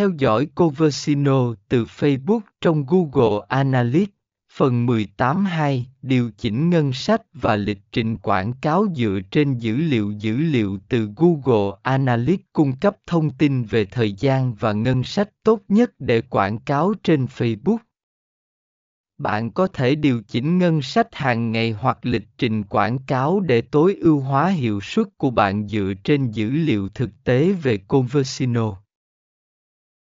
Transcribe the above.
theo dõi Coversino từ Facebook trong Google Analytics. Phần 18.2 Điều chỉnh ngân sách và lịch trình quảng cáo dựa trên dữ liệu dữ liệu từ Google Analytics cung cấp thông tin về thời gian và ngân sách tốt nhất để quảng cáo trên Facebook. Bạn có thể điều chỉnh ngân sách hàng ngày hoặc lịch trình quảng cáo để tối ưu hóa hiệu suất của bạn dựa trên dữ liệu thực tế về Conversino.